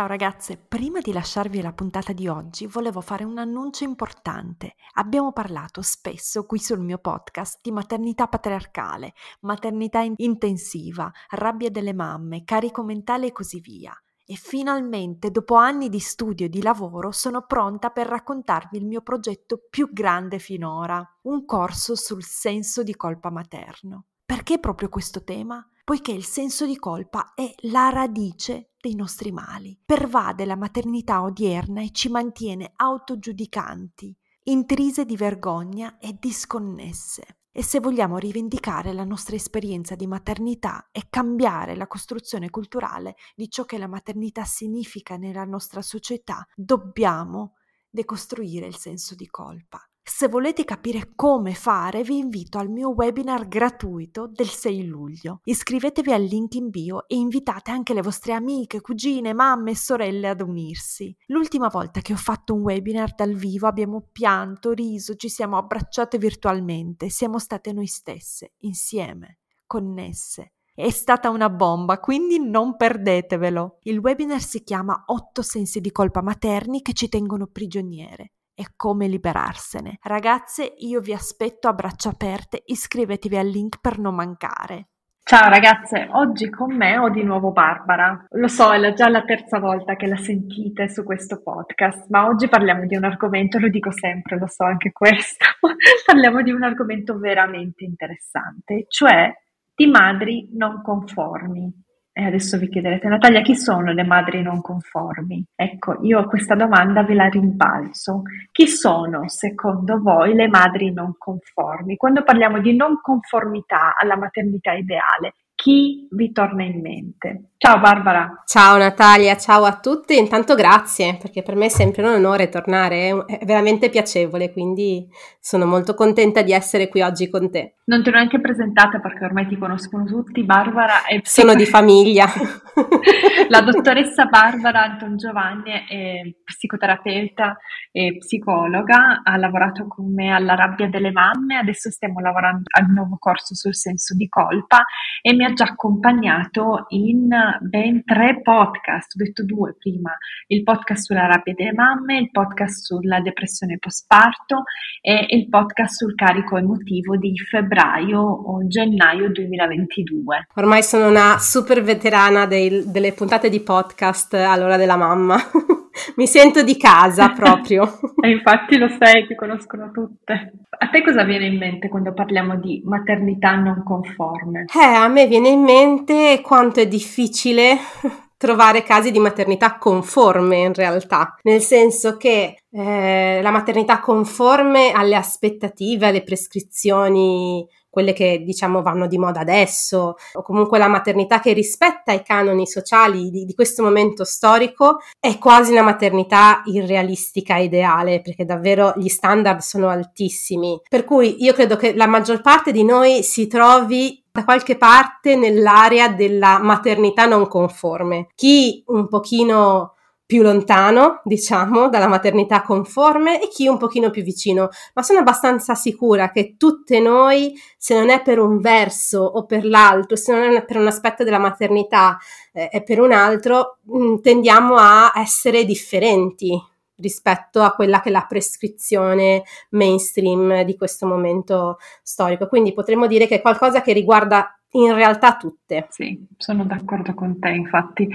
Ciao ragazze, prima di lasciarvi la puntata di oggi volevo fare un annuncio importante. Abbiamo parlato spesso qui sul mio podcast di maternità patriarcale, maternità intensiva, rabbia delle mamme, carico mentale e così via. E finalmente, dopo anni di studio e di lavoro, sono pronta per raccontarvi il mio progetto più grande finora, un corso sul senso di colpa materno. Perché proprio questo tema? Poiché il senso di colpa è la radice dei nostri mali, pervade la maternità odierna e ci mantiene autogiudicanti, intrise di vergogna e disconnesse. E se vogliamo rivendicare la nostra esperienza di maternità e cambiare la costruzione culturale di ciò che la maternità significa nella nostra società, dobbiamo decostruire il senso di colpa. Se volete capire come fare, vi invito al mio webinar gratuito del 6 luglio. Iscrivetevi al link in bio e invitate anche le vostre amiche, cugine, mamme e sorelle ad unirsi. L'ultima volta che ho fatto un webinar dal vivo abbiamo pianto, riso, ci siamo abbracciate virtualmente, siamo state noi stesse, insieme, connesse. È stata una bomba, quindi non perdetevelo. Il webinar si chiama 8 sensi di colpa materni che ci tengono prigioniere e come liberarsene. Ragazze, io vi aspetto a braccia aperte, iscrivetevi al link per non mancare. Ciao ragazze, oggi con me ho di nuovo Barbara. Lo so, è già la terza volta che la sentite su questo podcast, ma oggi parliamo di un argomento, lo dico sempre, lo so anche questo, parliamo di un argomento veramente interessante, cioè di madri non conformi. E adesso vi chiederete, Natalia, chi sono le madri non conformi? Ecco, io questa domanda ve la rimbalzo. Chi sono, secondo voi, le madri non conformi? Quando parliamo di non conformità alla maternità ideale, chi vi torna in mente? Ciao Barbara. Ciao Natalia, ciao a tutti. Intanto grazie, perché per me è sempre un onore tornare, è veramente piacevole, quindi sono molto contenta di essere qui oggi con te. Non ti ho neanche presentata perché ormai ti conoscono tutti, Barbara è... Sono di famiglia. La dottoressa Barbara Anton Giovanni è psicoterapeuta e psicologa, ha lavorato con me alla rabbia delle mamme, adesso stiamo lavorando al nuovo corso sul senso di colpa e mi ha già accompagnato in ben tre podcast, ho detto due prima, il podcast sulla rabbia delle mamme, il podcast sulla depressione postparto e il podcast sul carico emotivo di febbraio o gennaio 2022. Ormai sono una super veterana dei, delle puntate di podcast all'ora della mamma. Mi sento di casa proprio. e infatti lo sai, ti conoscono tutte. A te cosa viene in mente quando parliamo di maternità non conforme? Eh, a me viene in mente quanto è difficile trovare casi di maternità conforme in realtà, nel senso che eh, la maternità conforme alle aspettative, alle prescrizioni quelle che diciamo vanno di moda adesso, o comunque la maternità che rispetta i canoni sociali di, di questo momento storico, è quasi una maternità irrealistica ideale, perché davvero gli standard sono altissimi. Per cui io credo che la maggior parte di noi si trovi da qualche parte nell'area della maternità non conforme. Chi un pochino più lontano, diciamo, dalla maternità conforme e chi un pochino più vicino, ma sono abbastanza sicura che tutte noi, se non è per un verso o per l'altro, se non è per un aspetto della maternità eh, per un altro, mh, mm, tendiamo a essere differenti rispetto a quella che è la prescrizione mainstream di questo momento storico. Quindi potremmo dire che qualcosa che riguarda in realtà tutte. Sì, sono d'accordo con te, infatti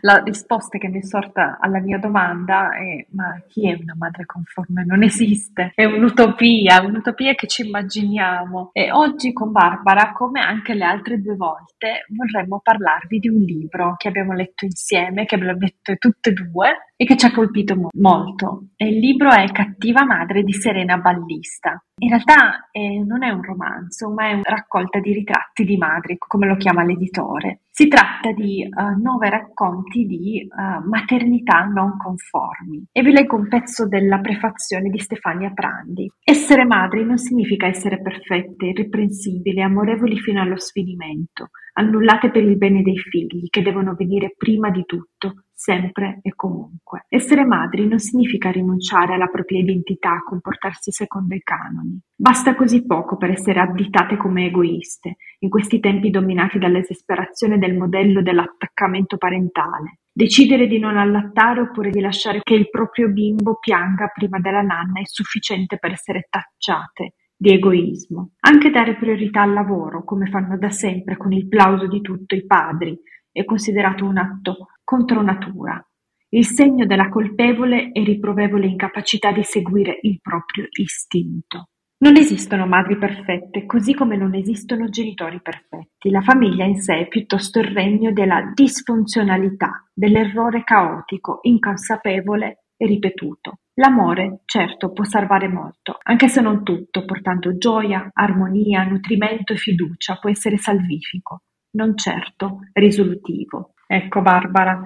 la risposta che mi è sorta alla mia domanda è ma chi è una madre conforme? Non esiste, è un'utopia, un'utopia che ci immaginiamo. E oggi con Barbara, come anche le altre due volte, vorremmo parlarvi di un libro che abbiamo letto insieme, che abbiamo letto tutte e due, e che ci ha colpito mo- molto. il libro è Cattiva madre di Serena Ballista. In realtà eh, non è un romanzo, ma è una raccolta di ritratti di madri, come lo chiama l'editore. Si tratta di uh, nove racconti di uh, maternità non conformi. E vi leggo un pezzo della prefazione di Stefania Prandi. Essere madri non significa essere perfette, irreprensibili, amorevoli fino allo sfinimento, annullate per il bene dei figli, che devono venire prima di tutto, sempre e comunque. Essere madri non significa rinunciare alla propria identità, comportarsi secondo i canoni. Basta così poco per essere additate come egoiste, in questi tempi dominati dall'esasperazione del modello dell'attaccamento parentale. Decidere di non allattare oppure di lasciare che il proprio bimbo pianga prima della nanna è sufficiente per essere tacciate di egoismo. Anche dare priorità al lavoro, come fanno da sempre con il plauso di tutti i padri, è considerato un atto contro natura, il segno della colpevole e riprovevole incapacità di seguire il proprio istinto. Non esistono madri perfette, così come non esistono genitori perfetti. La famiglia in sé è piuttosto il regno della disfunzionalità, dell'errore caotico, inconsapevole e ripetuto. L'amore, certo, può salvare molto, anche se non tutto, portando gioia, armonia, nutrimento e fiducia, può essere salvifico, non certo risolutivo. Ecco Barbara,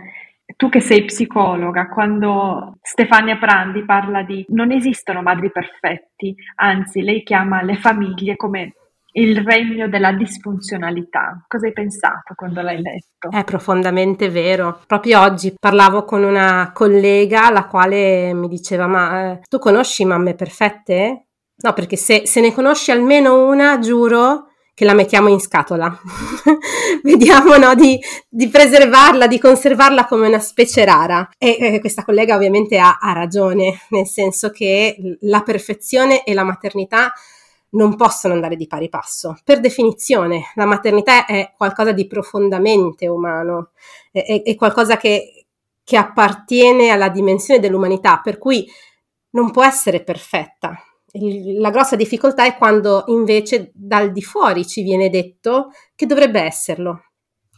tu che sei psicologa, quando Stefania Prandi parla di non esistono madri perfetti, anzi lei chiama le famiglie come il regno della disfunzionalità. Cosa hai pensato quando l'hai letto? È profondamente vero. Proprio oggi parlavo con una collega la quale mi diceva ma eh, tu conosci mamme perfette? No, perché se, se ne conosci almeno una, giuro, che la mettiamo in scatola. Vediamo no, di, di, preservarla, di conservarla come una specie rara. E eh, questa collega ovviamente ha, ha ragione, nel senso che la perfezione e la maternità non possono andare di pari passo. Per definizione, la maternità è qualcosa di profondamente umano, è, è qualcosa che, che appartiene alla dimensione dell'umanità, per cui non può essere perfetta, la grossa difficoltà è quando invece dal di fuori ci viene detto che dovrebbe esserlo,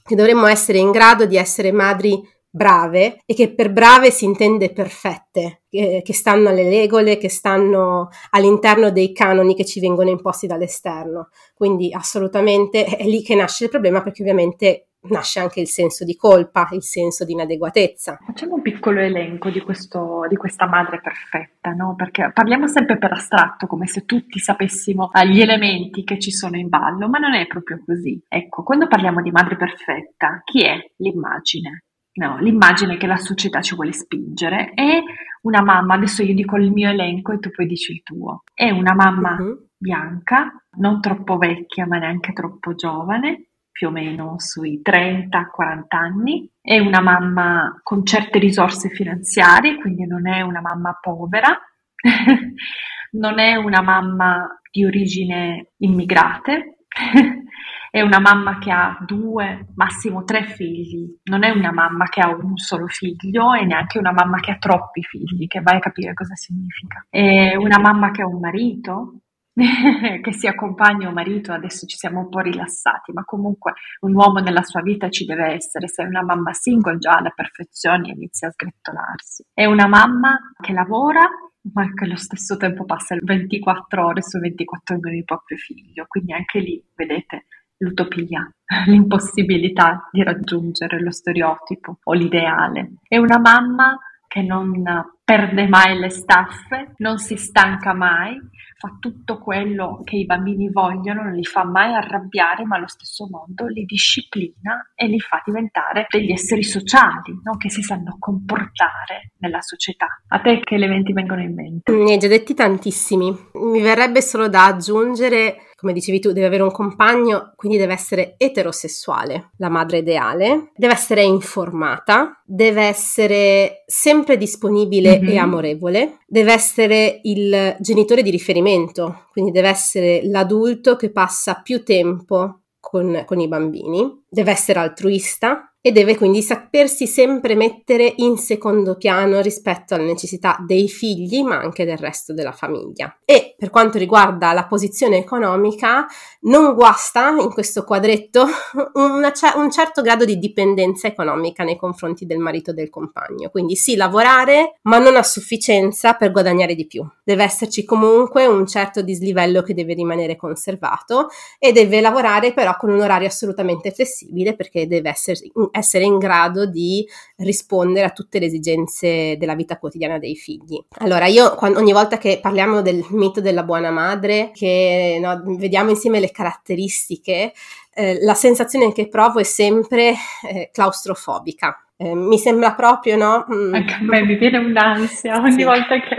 che dovremmo essere in grado di essere madri brave e che per brave si intende perfette, che, che, stanno alle regole, che stanno all'interno dei canoni che ci vengono imposti dall'esterno. Quindi assolutamente è lì che nasce il problema perché ovviamente nasce anche il senso di colpa, il senso di inadeguatezza. Facciamo un piccolo elenco di, questo, di questa madre perfetta, no? Perché parliamo sempre per astratto, come se tutti sapessimo gli elementi che ci sono in ballo, ma non è proprio così. Ecco, quando parliamo di madre perfetta, chi è l'immagine? No, l'immagine che la società ci vuole spingere è una mamma, adesso io dico il mio elenco e tu poi dici il tuo, è una mamma uh-huh. bianca, non troppo vecchia ma neanche troppo giovane, più o meno sui 30-40 anni, è una mamma con certe risorse finanziarie, quindi non è una mamma povera, non è una mamma di origine immigrate, è una mamma che ha due, massimo tre figli, non è una mamma che ha un solo figlio e neanche una mamma che ha troppi figli, che vai a capire cosa significa. È una mamma che ha un marito, che sia compagno o marito, adesso ci siamo un po' rilassati, ma comunque un uomo nella sua vita ci deve essere. Se è una mamma single, già la perfezione inizia a sgretolarsi. È una mamma che lavora, ma che allo stesso tempo passa 24 ore su 24 con il proprio figlio. Quindi anche lì, vedete, l'utopia, l'impossibilità di raggiungere lo stereotipo o l'ideale. È una mamma che non perde mai le staffe, non si stanca mai, fa tutto quello che i bambini vogliono, non li fa mai arrabbiare, ma allo stesso modo li disciplina e li fa diventare degli esseri sociali, no? che si sanno comportare nella società. A te che elementi vengono in mente? Ne hai già detti tantissimi. Mi verrebbe solo da aggiungere come dicevi tu, deve avere un compagno, quindi deve essere eterosessuale, la madre ideale, deve essere informata, deve essere sempre disponibile mm-hmm. e amorevole, deve essere il genitore di riferimento, quindi deve essere l'adulto che passa più tempo con, con, i bambini, deve essere altruista, e deve quindi sapersi sempre mettere in secondo piano rispetto alle necessità dei figli, ma anche del resto della famiglia. E per quanto riguarda la posizione economica, non guasta in questo quadretto una, un certo grado di dipendenza economica nei confronti del marito o del compagno. Quindi sì, lavorare, ma non a sufficienza per guadagnare di più. Deve esserci comunque un certo dislivello che deve rimanere conservato e deve lavorare però con un orario assolutamente flessibile perché deve essere essere in grado di rispondere a tutte le esigenze della vita quotidiana dei figli. Allora, io quando, ogni volta che parliamo del mito della buona madre, che no, vediamo insieme le caratteristiche, eh, la sensazione che provo è sempre eh, claustrofobica. Eh, mi sembra proprio, no? Mm, Anche a me mi viene un'ansia ogni sì. volta che...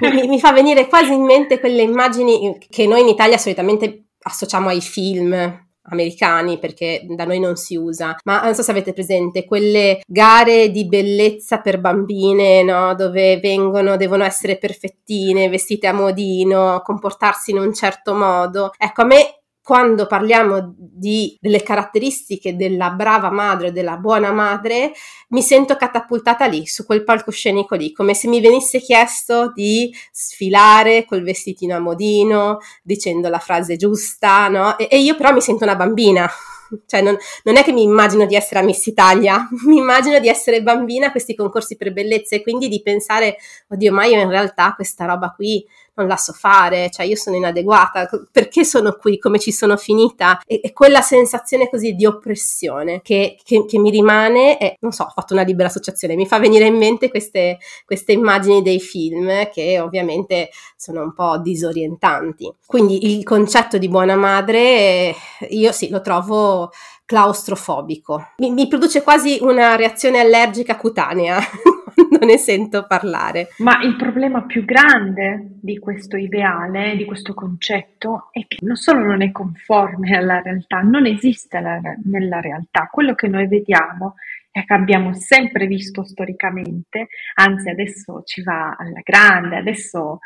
mi, mi fa venire quasi in mente quelle immagini che noi in Italia solitamente associamo ai film, americani perché da noi non si usa, ma non so se avete presente quelle gare di bellezza per bambine, no? dove vengono, devono essere perfettine, vestite a modino, comportarsi in un certo modo. Ecco, a me quando parliamo di, delle caratteristiche della brava madre della buona madre, mi sento catapultata lì, su quel palcoscenico lì, come se mi venisse chiesto di sfilare col vestitino a modino, dicendo la frase giusta, no? E, e io però mi sento una bambina. Cioè, non, non, è che mi immagino di essere a Miss Italia, mi immagino di essere bambina a questi concorsi per bellezza e quindi di pensare, oddio, ma io in realtà questa roba qui non la so fare, cioè io sono inadeguata, perché sono qui, come ci sono finita? E, e quella sensazione così di oppressione che, che, che, mi rimane, e non so, ho fatto una libera associazione, mi fa venire in mente queste, queste immagini dei film che ovviamente sono un po' disorientanti. Quindi il concetto di buona madre, io sì, lo trovo claustrofobico. Mi, mi, produce quasi una reazione allergica cutanea quando ne sento parlare. Ma il problema più grande di questo ideale, di questo concetto, è che non solo non è conforme alla realtà, non esiste la, nella realtà. Quello che noi vediamo e che abbiamo sempre visto storicamente, anzi adesso ci va alla grande, adesso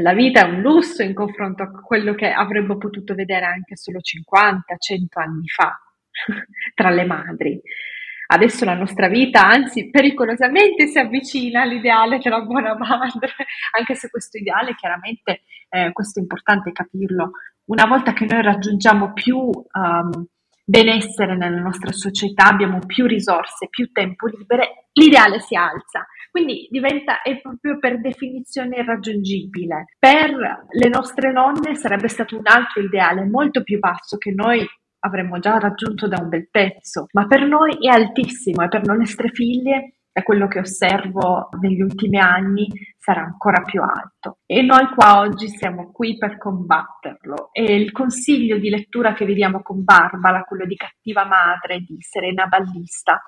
la vita è un lusso in confronto a quello che avremmo potuto vedere anche solo 50-100 anni fa tra le madri. Adesso la nostra vita, anzi, pericolosamente si avvicina all'ideale della buona madre, anche se questo ideale, chiaramente, eh, questo è importante capirlo, una volta che noi raggiungiamo più um, benessere nella nostra società, abbiamo più risorse, più tempo libere, l'ideale si alza. Quindi diventa è proprio per definizione irraggiungibile. Per le nostre nonne sarebbe stato un altro ideale molto più basso che noi avremmo già raggiunto da un bel pezzo, ma per noi è altissimo e per le nostre figlie è quello che osservo negli ultimi anni sarà ancora più alto. E noi qua oggi siamo qui per combatterlo. E il consiglio di lettura che vediamo con Barbara, quello di Cattiva Madre di Serena Ballista,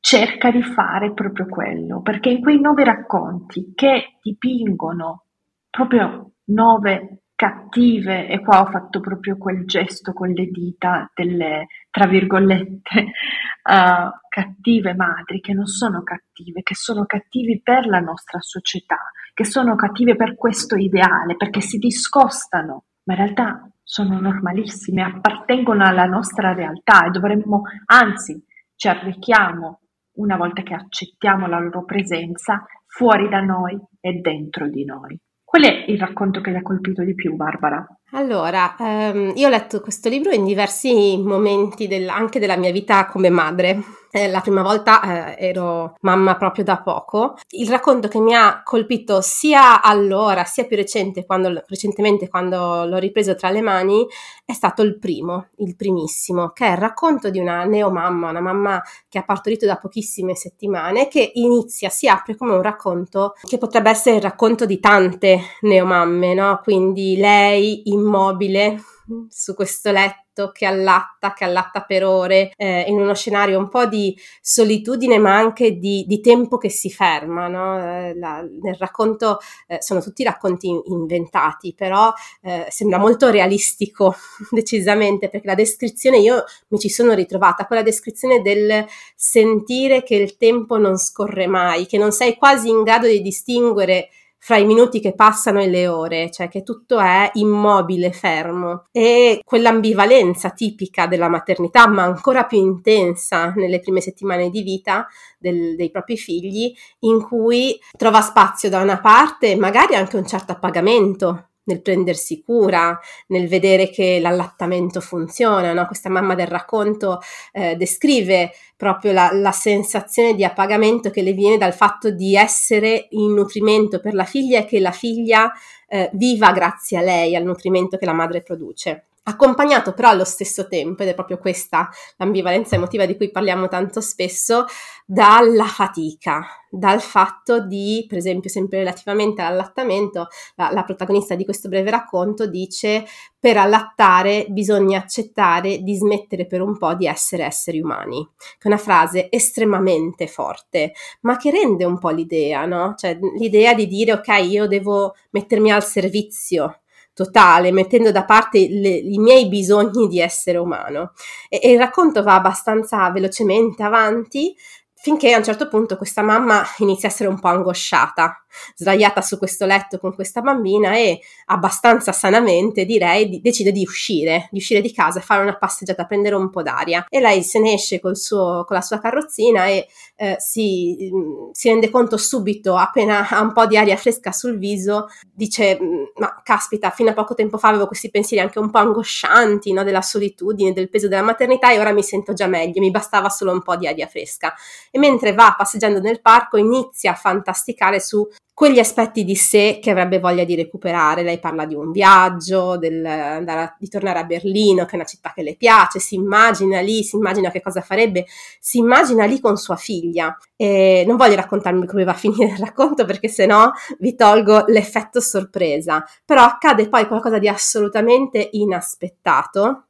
cerca di fare proprio quello, perché in quei nove racconti che dipingono proprio nove cattive, e qua ho fatto proprio quel gesto con le dita delle, tra virgolette, uh, cattive madri, che non sono cattive, che sono cattivi per la nostra società, che sono cattive per questo ideale, perché si discostano, ma in realtà sono normalissime, appartengono alla nostra realtà e dovremmo, anzi, ci arricchiamo una volta che accettiamo la loro presenza fuori da noi e dentro di noi. Qual è il racconto che ti ha colpito di più, Barbara? Allora, ehm, io ho letto questo libro in diversi momenti del, anche della mia vita come madre. Eh, la prima volta eh, ero mamma proprio da poco. Il racconto che mi ha colpito sia allora sia più recente quando, recentemente quando l'ho ripreso tra le mani è stato il primo, il primissimo, che è il racconto di una neomamma, una mamma che ha partorito da pochissime settimane, che inizia, si apre come un racconto che potrebbe essere il racconto di tante neomamme, no? Quindi lei immobile su questo letto che allatta, che allatta per ore, eh, in uno scenario un po' di solitudine ma anche di, di tempo che si ferma. No? Eh, la, nel racconto eh, sono tutti racconti inventati, però eh, sembra molto realistico decisamente perché la descrizione, io mi ci sono ritrovata, quella descrizione del sentire che il tempo non scorre mai, che non sei quasi in grado di distinguere fra i minuti che passano e le ore, cioè che tutto è immobile, fermo. E quell'ambivalenza tipica della maternità, ma ancora più intensa nelle prime settimane di vita del, dei propri figli, in cui trova spazio da una parte magari anche un certo appagamento nel prendersi cura, nel vedere che l'allattamento funziona. No? Questa mamma del racconto eh, descrive proprio la, la, sensazione di appagamento che le viene dal fatto di essere in nutrimento per la figlia e che la figlia eh, viva grazie a lei, al nutrimento che la madre produce accompagnato però allo stesso tempo, ed è proprio questa l'ambivalenza emotiva di cui parliamo tanto spesso, dalla fatica, dal fatto di, per esempio, sempre relativamente all'allattamento, la, la protagonista di questo breve racconto dice per allattare bisogna accettare di smettere per un po' di essere esseri umani, che è una frase estremamente forte, ma che rende un po' l'idea, no? Cioè l'idea di dire ok, io devo mettermi al servizio totale, mettendo da parte le, i miei bisogni di essere umano. E, e il racconto va abbastanza velocemente avanti finché a un certo punto questa mamma inizia a essere un po' angosciata sdraiata su questo letto con questa bambina e abbastanza sanamente direi di, decide di uscire, di uscire di casa e fare una passeggiata, prendere un po' d'aria. E lei se ne esce suo, con la sua carrozzina e eh, si, si, rende conto subito appena ha un po' di aria fresca sul viso dice mm, ma caspita fino a poco tempo fa avevo questi pensieri anche un po' angoscianti no, della solitudine, del peso della maternità e ora mi sento già meglio, mi bastava solo un po' di aria fresca. E mentre va passeggiando nel parco inizia a fantasticare su quegli aspetti di sé che avrebbe voglia di recuperare. Lei parla di un viaggio, andare, di tornare a Berlino, che è una città che le piace, si immagina lì, si immagina che cosa farebbe, si immagina lì con sua figlia. E non voglio raccontarmi come va a finire il racconto perché sennò vi tolgo l'effetto sorpresa, però accade poi qualcosa di assolutamente inaspettato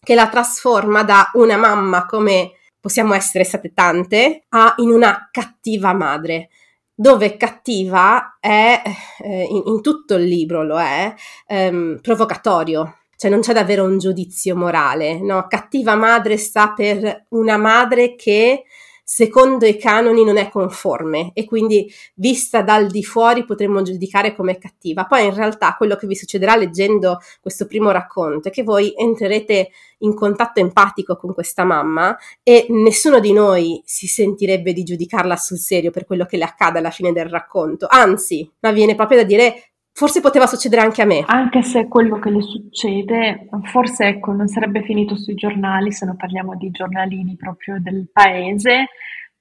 che la trasforma da una mamma come possiamo essere state tante a in una cattiva madre dove cattiva è, eh, in, in, tutto il libro lo è, ehm, provocatorio. Cioè non c'è davvero un giudizio morale, no? Cattiva madre sta per una madre che secondo i canoni non è conforme e quindi vista dal di fuori potremmo giudicare come cattiva. Poi in realtà quello che vi succederà leggendo questo primo racconto è che voi entrerete in contatto empatico con questa mamma e nessuno di noi si sentirebbe di giudicarla sul serio per quello che le accade alla fine del racconto. Anzi, ma viene proprio da dire forse poteva succedere anche a me. Anche se quello che le succede, forse ecco, non sarebbe finito sui giornali se non parliamo di giornalini proprio del paese,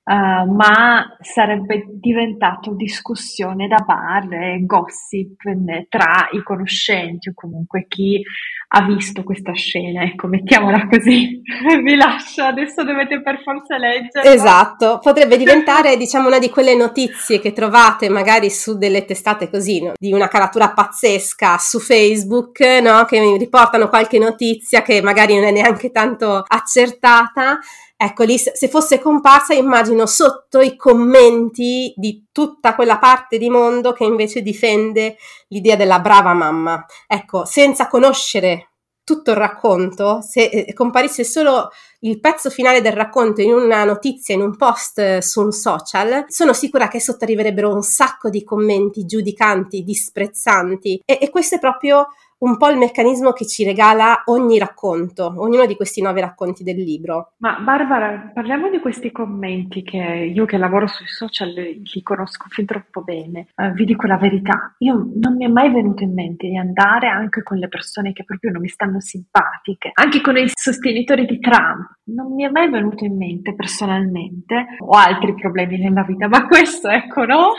uh, ma sarebbe diventato discussione da bar e gossip tra i conoscenti o comunque chi ha visto questa scena, ecco, mettiamola così, vi lascio, adesso dovete per forza leggere. Esatto, potrebbe diventare diciamo una di quelle notizie che trovate magari su delle testate così, no? di una caratura pazzesca su Facebook, no? che riportano qualche notizia che magari non è neanche tanto accertata Ecco lì, se fosse comparsa, immagino sotto i commenti di tutta quella parte di mondo che invece difende l'idea della brava mamma. Ecco, senza conoscere tutto il racconto, se eh, comparisse solo il pezzo finale del racconto in una notizia, in un post eh, su un social, sono sicura che sotto arriverebbero un sacco di commenti giudicanti, disprezzanti e, e questo è proprio un po' il meccanismo che ci regala ogni racconto, ognuno di questi nove racconti del libro. Ma Barbara, parliamo di questi commenti che io che lavoro sui social li conosco fin troppo bene. Uh, vi dico la verità, io non mi è mai venuto in mente di andare anche con le persone che proprio non mi stanno simpatiche, anche con i sostenitori di Trump. Non mi è mai venuto in mente personalmente, ho altri problemi nella vita, ma questo ecco no,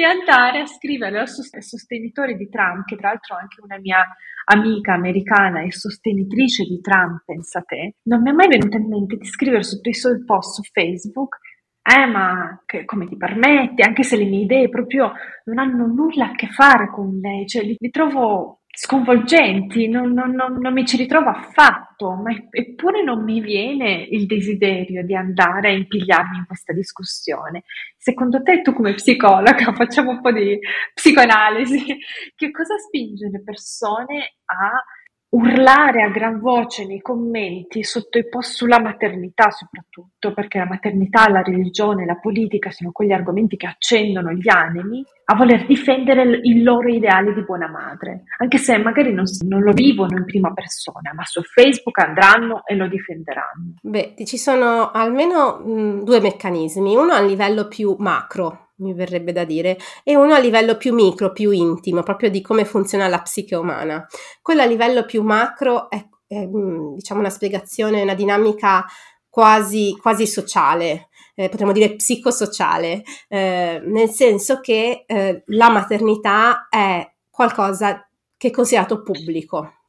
di andare a scrivere ai sostenitori di Trump, che tra l'altro è anche una mia amica americana e sostenitrice di Trump, pensa te, non mi è mai venuto in mente di scrivere sotto i suoi post su Facebook eh, ma che, come ti permetti, anche se le mie idee proprio non hanno nulla a che fare con lei, cioè li, li trovo sconvolgenti, non, non, non, non, mi ci ritrovo affatto, ma eppure non mi viene il desiderio di andare a impigliarmi in questa discussione. Secondo te, tu come psicologa, facciamo un po' di psicoanalisi, che cosa spinge le persone a urlare a gran voce nei commenti sotto i post sulla maternità soprattutto, perché la maternità, la religione, la politica sono quegli argomenti che accendono gli animi, a voler difendere il loro ideale di buona madre, anche se magari non, non lo vivono in prima persona, ma su Facebook andranno e lo difenderanno. Beh, ci sono almeno mh, due meccanismi, uno a livello più macro, mi verrebbe da dire, e uno a livello più micro, più intimo, proprio di come funziona la psiche umana. Quello a livello più macro è, è mm, diciamo una spiegazione, una dinamica quasi, quasi sociale, eh, potremmo dire psicosociale, eh, nel senso che eh, la maternità è qualcosa che è considerato pubblico,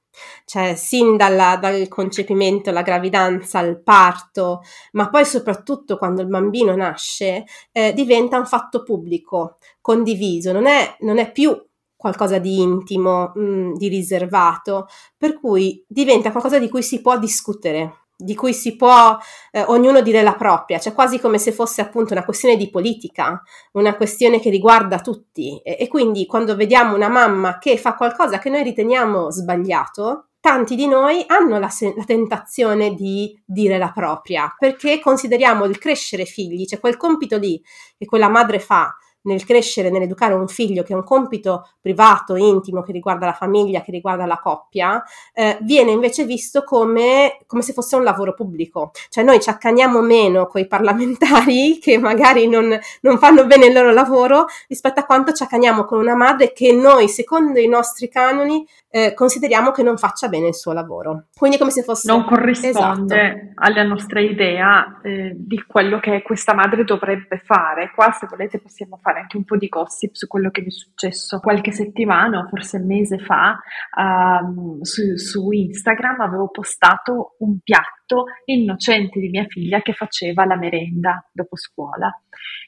cioè sin dalla, dal concepimento, la gravidanza, il parto, ma poi soprattutto quando il bambino nasce, eh, diventa un fatto pubblico, condiviso, non è, non è più qualcosa di intimo, mh, mm, di riservato, per cui diventa qualcosa di cui si può discutere di cui si può eh, ognuno dire la propria, cioè quasi come se fosse appunto una questione di politica, una questione che riguarda tutti. E, e quindi quando vediamo una mamma che fa qualcosa che noi riteniamo sbagliato, tanti di noi hanno la, se- la, tentazione di dire la propria, perché consideriamo il crescere figli, cioè quel compito lì che quella madre fa nel crescere, nell'educare un figlio che è un compito privato, intimo, che riguarda la famiglia, che riguarda la coppia, eh, viene invece visto come, come, se fosse un lavoro pubblico. Cioè noi ci accaniamo meno con i parlamentari che magari non, non, fanno bene il loro lavoro rispetto a quanto ci accaniamo con una madre che noi, secondo i nostri canoni, eh, consideriamo che non faccia bene il suo lavoro. Quindi è come se fosse... Non corrisponde esatto. alla nostra idea eh, di quello che questa madre dovrebbe fare. Qua, se volete, possiamo fare anche un po' di gossip su quello che mi è successo qualche settimana, forse mese fa, um, su, su Instagram avevo postato un piatto innocente di mia figlia che faceva la merenda dopo scuola.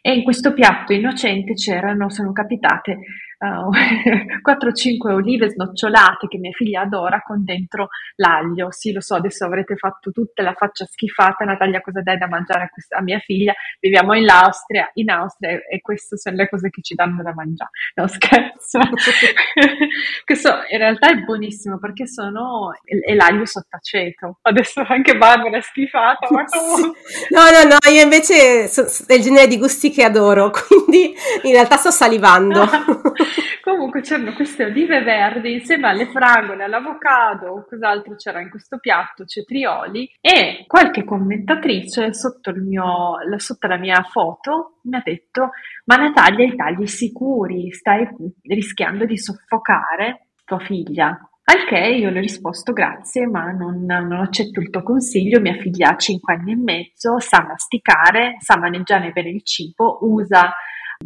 E in questo piatto innocente c'erano, sono capitate uh, 4-5 olive snocciolate che mia figlia adora con dentro l'aglio. Sì, lo so, adesso avrete fatto tutta la faccia schifata. Natalia, cosa dai da mangiare a, questa, a mia figlia? Viviamo in Austria, in Austria e queste sono le cose che ci danno da mangiare. No, scherzo. Questo in realtà è buonissimo perché sono è l'aglio sott'aceto. Adesso anche Barbara è schifata, ma comunque... No, no, no, io invece sono del genere di gusti che adoro, quindi in realtà sto salivando. Comunque c'erano queste olive verdi insieme alle fragole, all'avocado, cos'altro c'era in questo piatto, cetrioli. E qualche commentatrice sotto, mio, sotto la mia foto mi ha detto ma Natalia i tagli sicuri, stai rischiando di soffocare tua figlia. Al che io le ho risposto grazie, ma non, non, accetto il tuo consiglio, mia figlia ha 5 anni e mezzo, sa masticare, sa maneggiare bene il cibo, usa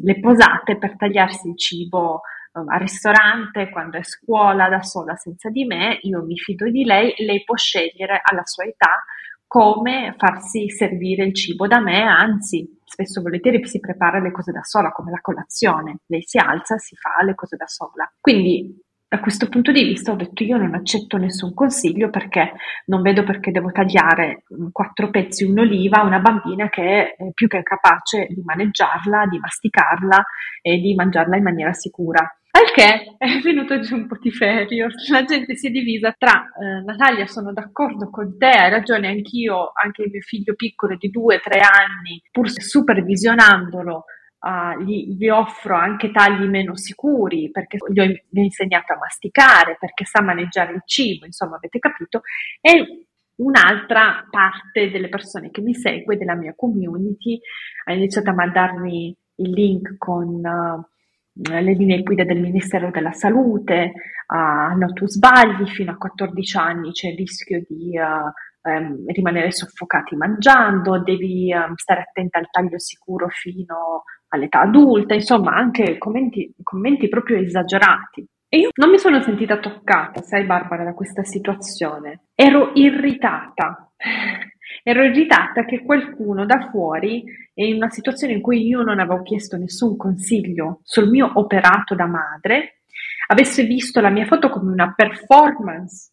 le posate per tagliarsi il cibo eh, al ristorante, quando è a scuola da sola senza di me, io mi fido di lei, lei può scegliere alla sua età come farsi servire il cibo da me, anzi, spesso volentieri si prepara le cose da sola, come la colazione, lei si alza si fa le cose da sola. Quindi da questo punto di vista ho detto io non accetto nessun consiglio perché non vedo perché devo tagliare mm, quattro pezzi un'oliva a una bambina che è più che capace di maneggiarla, di masticarla e di mangiarla in maniera sicura. Al che è venuto giù un putiferio, la gente si è divisa tra eh, Natalia sono d'accordo con te, hai ragione anch'io, anche il mio figlio piccolo di due, tre anni, pur supervisionandolo, Uh, gli, gli, offro anche tagli meno sicuri perché gli ho, gli ho, insegnato a masticare, perché sa maneggiare il cibo, insomma avete capito, e un'altra parte delle persone che mi segue, della mia community, ha iniziato a mandarmi il link con uh, le linee guida del Ministero della Salute, uh, no tu sbagli, fino a 14 anni c'è il rischio di um, rimanere soffocati mangiando, devi um, stare attenta al taglio sicuro fino a all'età adulta, insomma anche commenti, commenti proprio esagerati. E io non mi sono sentita toccata, sai Barbara, da questa situazione. Ero irritata. Ero irritata che qualcuno da fuori, in una situazione in cui io non avevo chiesto nessun consiglio sul mio operato da madre, avesse visto la mia foto come una performance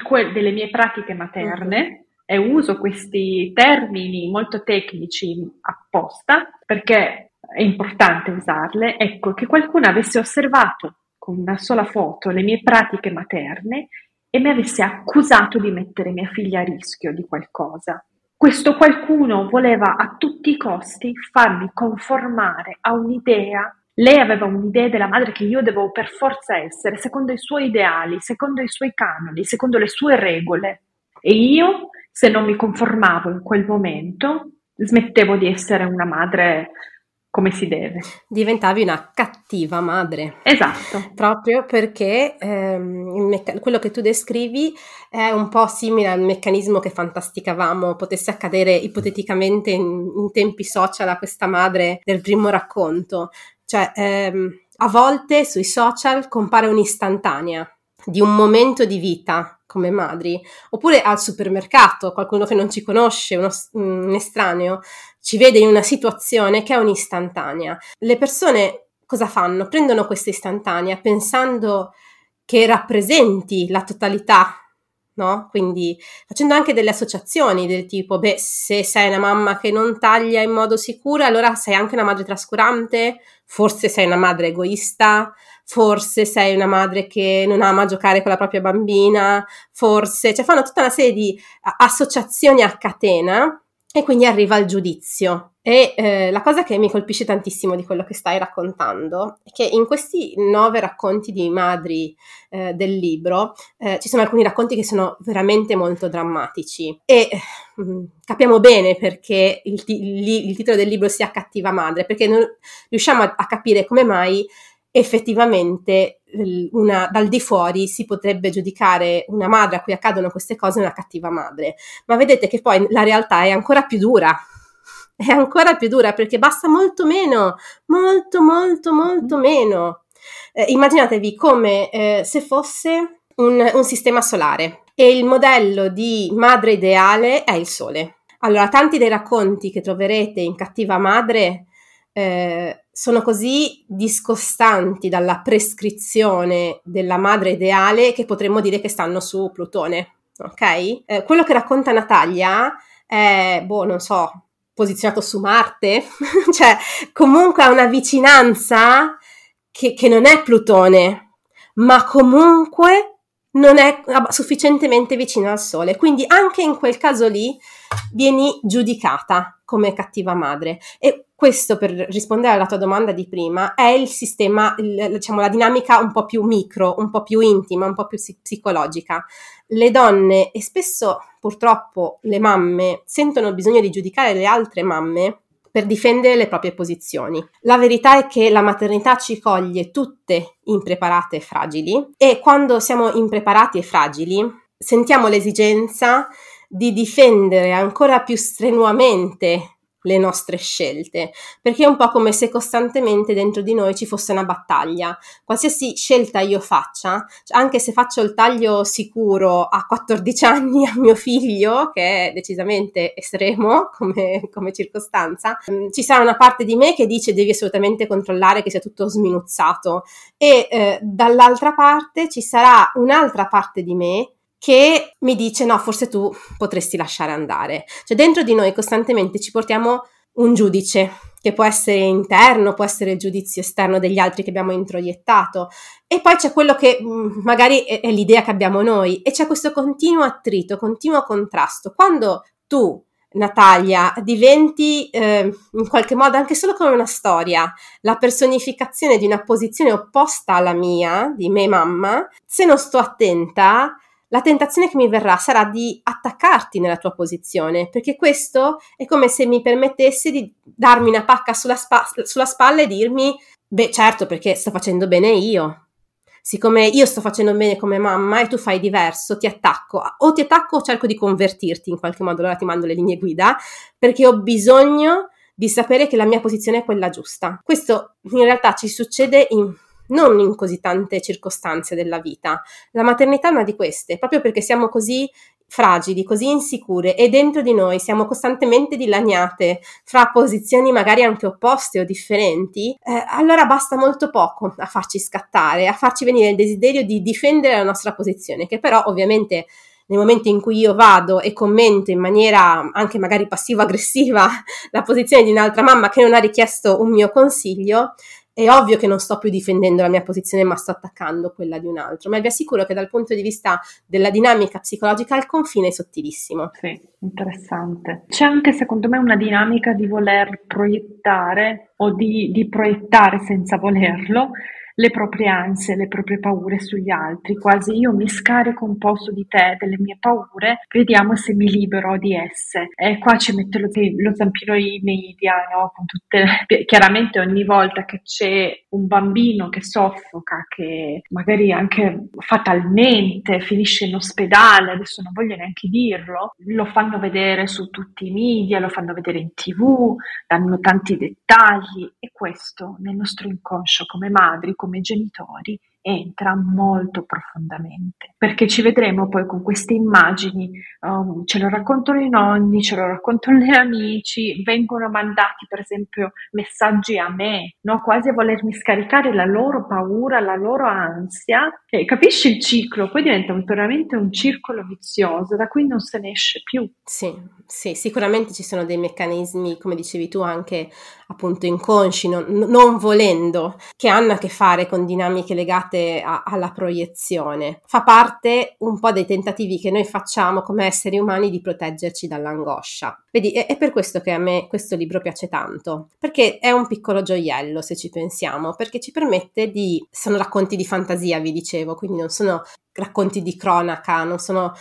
que- delle mie pratiche materne e uso questi termini molto tecnici apposta perché è importante usarle, ecco, che qualcuno avesse osservato con una sola foto le mie pratiche materne e mi avesse accusato di mettere mia figlia a rischio di qualcosa. Questo qualcuno voleva a tutti i costi farmi conformare a un'idea. Lei aveva un'idea della madre che io devo per forza essere, secondo i suoi ideali, secondo i suoi canoni, secondo le sue regole. E io, se non mi conformavo in quel momento, smettevo di essere una madre come si deve. Diventavi una cattiva madre. Esatto. Proprio perché ehm, mecca- quello che tu descrivi è un po' simile al meccanismo che fantasticavamo potesse accadere ipoteticamente in, in tempi social a questa madre del primo racconto. Cioè, ehm, a volte sui social compare un'istantanea di un momento di vita come madri, oppure al supermercato, qualcuno che non ci conosce, uno, un estraneo, ci vede in una situazione che è un'istantanea. Le persone cosa fanno? Prendono questa istantanea pensando che rappresenti la totalità no? Quindi facendo anche delle associazioni del tipo, beh, se sei una mamma che non taglia in modo sicuro, allora sei anche una madre trascurante, forse sei una madre egoista, forse sei una madre che non ama giocare con la propria bambina, forse, cioè fanno tutta una serie di associazioni a catena e quindi arriva il giudizio. E eh, la cosa che mi colpisce tantissimo di quello che stai raccontando è che in questi nove racconti di madri eh, del libro eh, ci sono alcuni racconti che sono veramente molto drammatici e mh, mm, capiamo bene perché il, il, il, titolo del libro sia Cattiva madre, perché non riusciamo a, a capire come mai effettivamente una, dal di fuori si potrebbe giudicare una madre a cui accadono queste cose una cattiva madre, ma vedete che poi la realtà è ancora più dura, è ancora più dura perché basta molto meno, molto molto molto meno. Eh, immaginatevi come eh, se fosse un, un sistema solare e il modello di madre ideale è il sole. Allora, tanti dei racconti che troverete in Cattiva Madre eh, sono così discostanti dalla prescrizione della madre ideale che potremmo dire che stanno su Plutone. Ok? Eh, quello che racconta Natalia è, boh, non so, posizionato su Marte, cioè comunque ha una vicinanza che, che non è Plutone, ma comunque non è sufficientemente vicino al Sole. Quindi anche in quel caso lì vieni giudicata come cattiva madre. E questo, per rispondere alla tua domanda di prima, è il sistema, il, diciamo, la dinamica un po' più micro, un po' più intima, un po' più psicologica. Le donne e spesso purtroppo le mamme sentono bisogno di giudicare le altre mamme per difendere le proprie posizioni. La verità è che la maternità ci coglie tutte impreparate e fragili e quando siamo impreparati e fragili sentiamo l'esigenza di difendere ancora più strenuamente le nostre scelte, perché è un po' come se costantemente dentro di noi ci fosse una battaglia. Qualsiasi scelta io faccia, cioè anche se faccio il taglio sicuro a 14 anni a mio figlio, che è decisamente estremo come, come circostanza, mm, ci sarà una parte di me che dice devi assolutamente controllare che sia tutto sminuzzato e eh, dall'altra parte ci sarà un'altra parte di me che mi dice no, forse tu potresti lasciare andare. Cioè dentro di noi costantemente ci portiamo un giudice che può essere interno, può essere il giudizio esterno degli altri che abbiamo introiettato e poi c'è quello che mm, magari è, l'idea che abbiamo noi e c'è questo continuo attrito, continuo contrasto. Quando tu Natalia, diventi eh, in qualche modo anche solo come una storia, la personificazione di una posizione opposta alla mia, di me mamma, se non sto attenta, la tentazione che mi verrà sarà di attaccarti nella tua posizione, perché questo è come se mi permettesse di darmi una pacca sulla, spa- sulla spalla e dirmi, beh certo perché sto facendo bene io, siccome io sto facendo bene come mamma e tu fai diverso, ti attacco. O ti attacco o cerco di convertirti in qualche modo, allora ti mando le linee guida, perché ho bisogno di sapere che la mia posizione è quella giusta. Questo in realtà ci succede in non in così tante circostanze della vita. La maternità è una di queste, proprio perché siamo così fragili, così insicure e dentro di noi siamo costantemente dilaniate fra posizioni magari anche opposte o differenti, eh, allora basta molto poco a farci scattare, a farci venire il desiderio di difendere la nostra posizione, che però ovviamente nel momento in cui io vado e commento in maniera anche magari passivo-aggressiva la posizione di un'altra mamma che non ha richiesto un mio consiglio, è ovvio che non sto più difendendo la mia posizione, ma sto attaccando quella di un altro. Ma vi assicuro che dal punto di vista della dinamica psicologica il confine è sottilissimo. Sì, interessante. C'è anche secondo me una dinamica di voler proiettare o di, di proiettare senza volerlo le proprie ansie, le proprie paure sugli altri, quasi io mi scarico un po' su di te delle mie paure, vediamo se mi libero di esse. E qua ci mette lo, lo zampino i media, no? Tutte, chiaramente ogni volta che c'è un bambino che soffoca, che magari anche fatalmente finisce in ospedale, adesso non voglio neanche dirlo, lo fanno vedere su tutti i media, lo fanno vedere in tv, danno tanti dettagli e questo nel nostro inconscio come madri, come genitori entra molto profondamente, perché ci vedremo poi con queste immagini, um, ce lo raccontano i nonni, ce lo raccontano gli amici, vengono mandati per esempio messaggi a me, no? quasi a volermi scaricare la loro paura, la loro ansia, e capisci il ciclo, poi diventa veramente un circolo vizioso da cui non se ne esce più. Sì, sì, sicuramente ci sono dei meccanismi, come dicevi tu, anche appunto inconsci, non, non volendo, che hanno a che fare con dinamiche legate legate a, alla proiezione. Fa parte un po' dei tentativi che noi facciamo come esseri umani di proteggerci dall'angoscia. Vedi, è, è per questo che a me questo libro piace tanto, perché è un piccolo gioiello se ci pensiamo, perché ci permette di... sono racconti di fantasia, vi dicevo, quindi non sono racconti di cronaca, non sono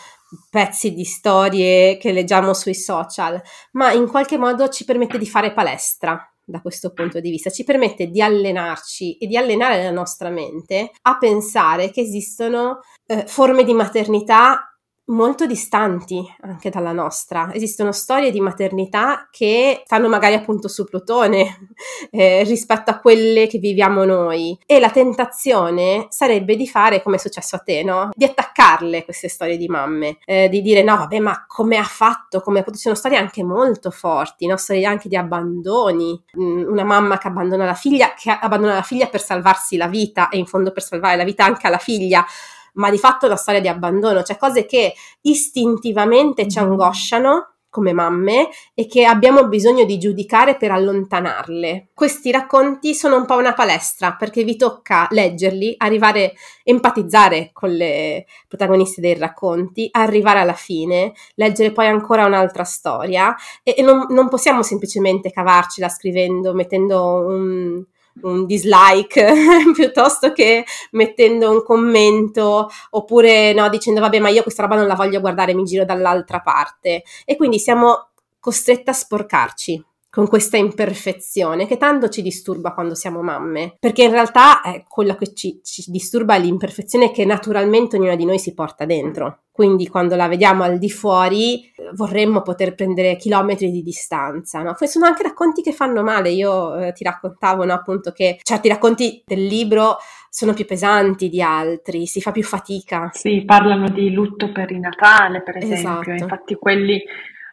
pezzi di storie che leggiamo sui social, ma in qualche modo ci permette di fare palestra, da questo punto di vista, ci permette di allenarci e di allenare la nostra mente a pensare che esistono eh, forme di maternità molto distanti anche dalla nostra. Esistono storie di maternità che fanno magari appunto su Plutone eh, rispetto a quelle che viviamo noi e la tentazione sarebbe di fare come è successo a te, no? Di attaccarle queste storie di mamme, eh, di dire no, vabbè, ma come ha fatto, come ha potuto, sono storie anche molto forti, no? Storie anche di abbandoni, mm, una mamma che abbandona la figlia, che abbandona la figlia per salvarsi la vita e in fondo per salvare la vita anche alla figlia ma di fatto una storia di abbandono, cioè cose che istintivamente ci mm-hmm. angosciano come mamme e che abbiamo bisogno di giudicare per allontanarle. Questi racconti sono un po' una palestra perché vi tocca leggerli, arrivare, empatizzare con le protagoniste dei racconti, arrivare alla fine, leggere poi ancora un'altra storia e, e non, non possiamo semplicemente cavarcela scrivendo, mettendo un, un dislike piuttosto che mettendo un commento oppure no, dicendo vabbè ma io questa roba non la voglio guardare, mi giro dall'altra parte e quindi siamo costrette a sporcarci con questa imperfezione che tanto ci disturba quando siamo mamme, perché in realtà eh, quello che ci, ci disturba è l'imperfezione che naturalmente ognuna di noi si porta dentro. Quindi quando la vediamo al di fuori eh, vorremmo poter prendere chilometri di distanza. No? Poi sono anche racconti che fanno male. Io eh, ti raccontavo no, appunto che certi racconti del libro sono più pesanti di altri, si fa più fatica. Sì, parlano di lutto per il Natale, per esempio. Esatto. Infatti quelli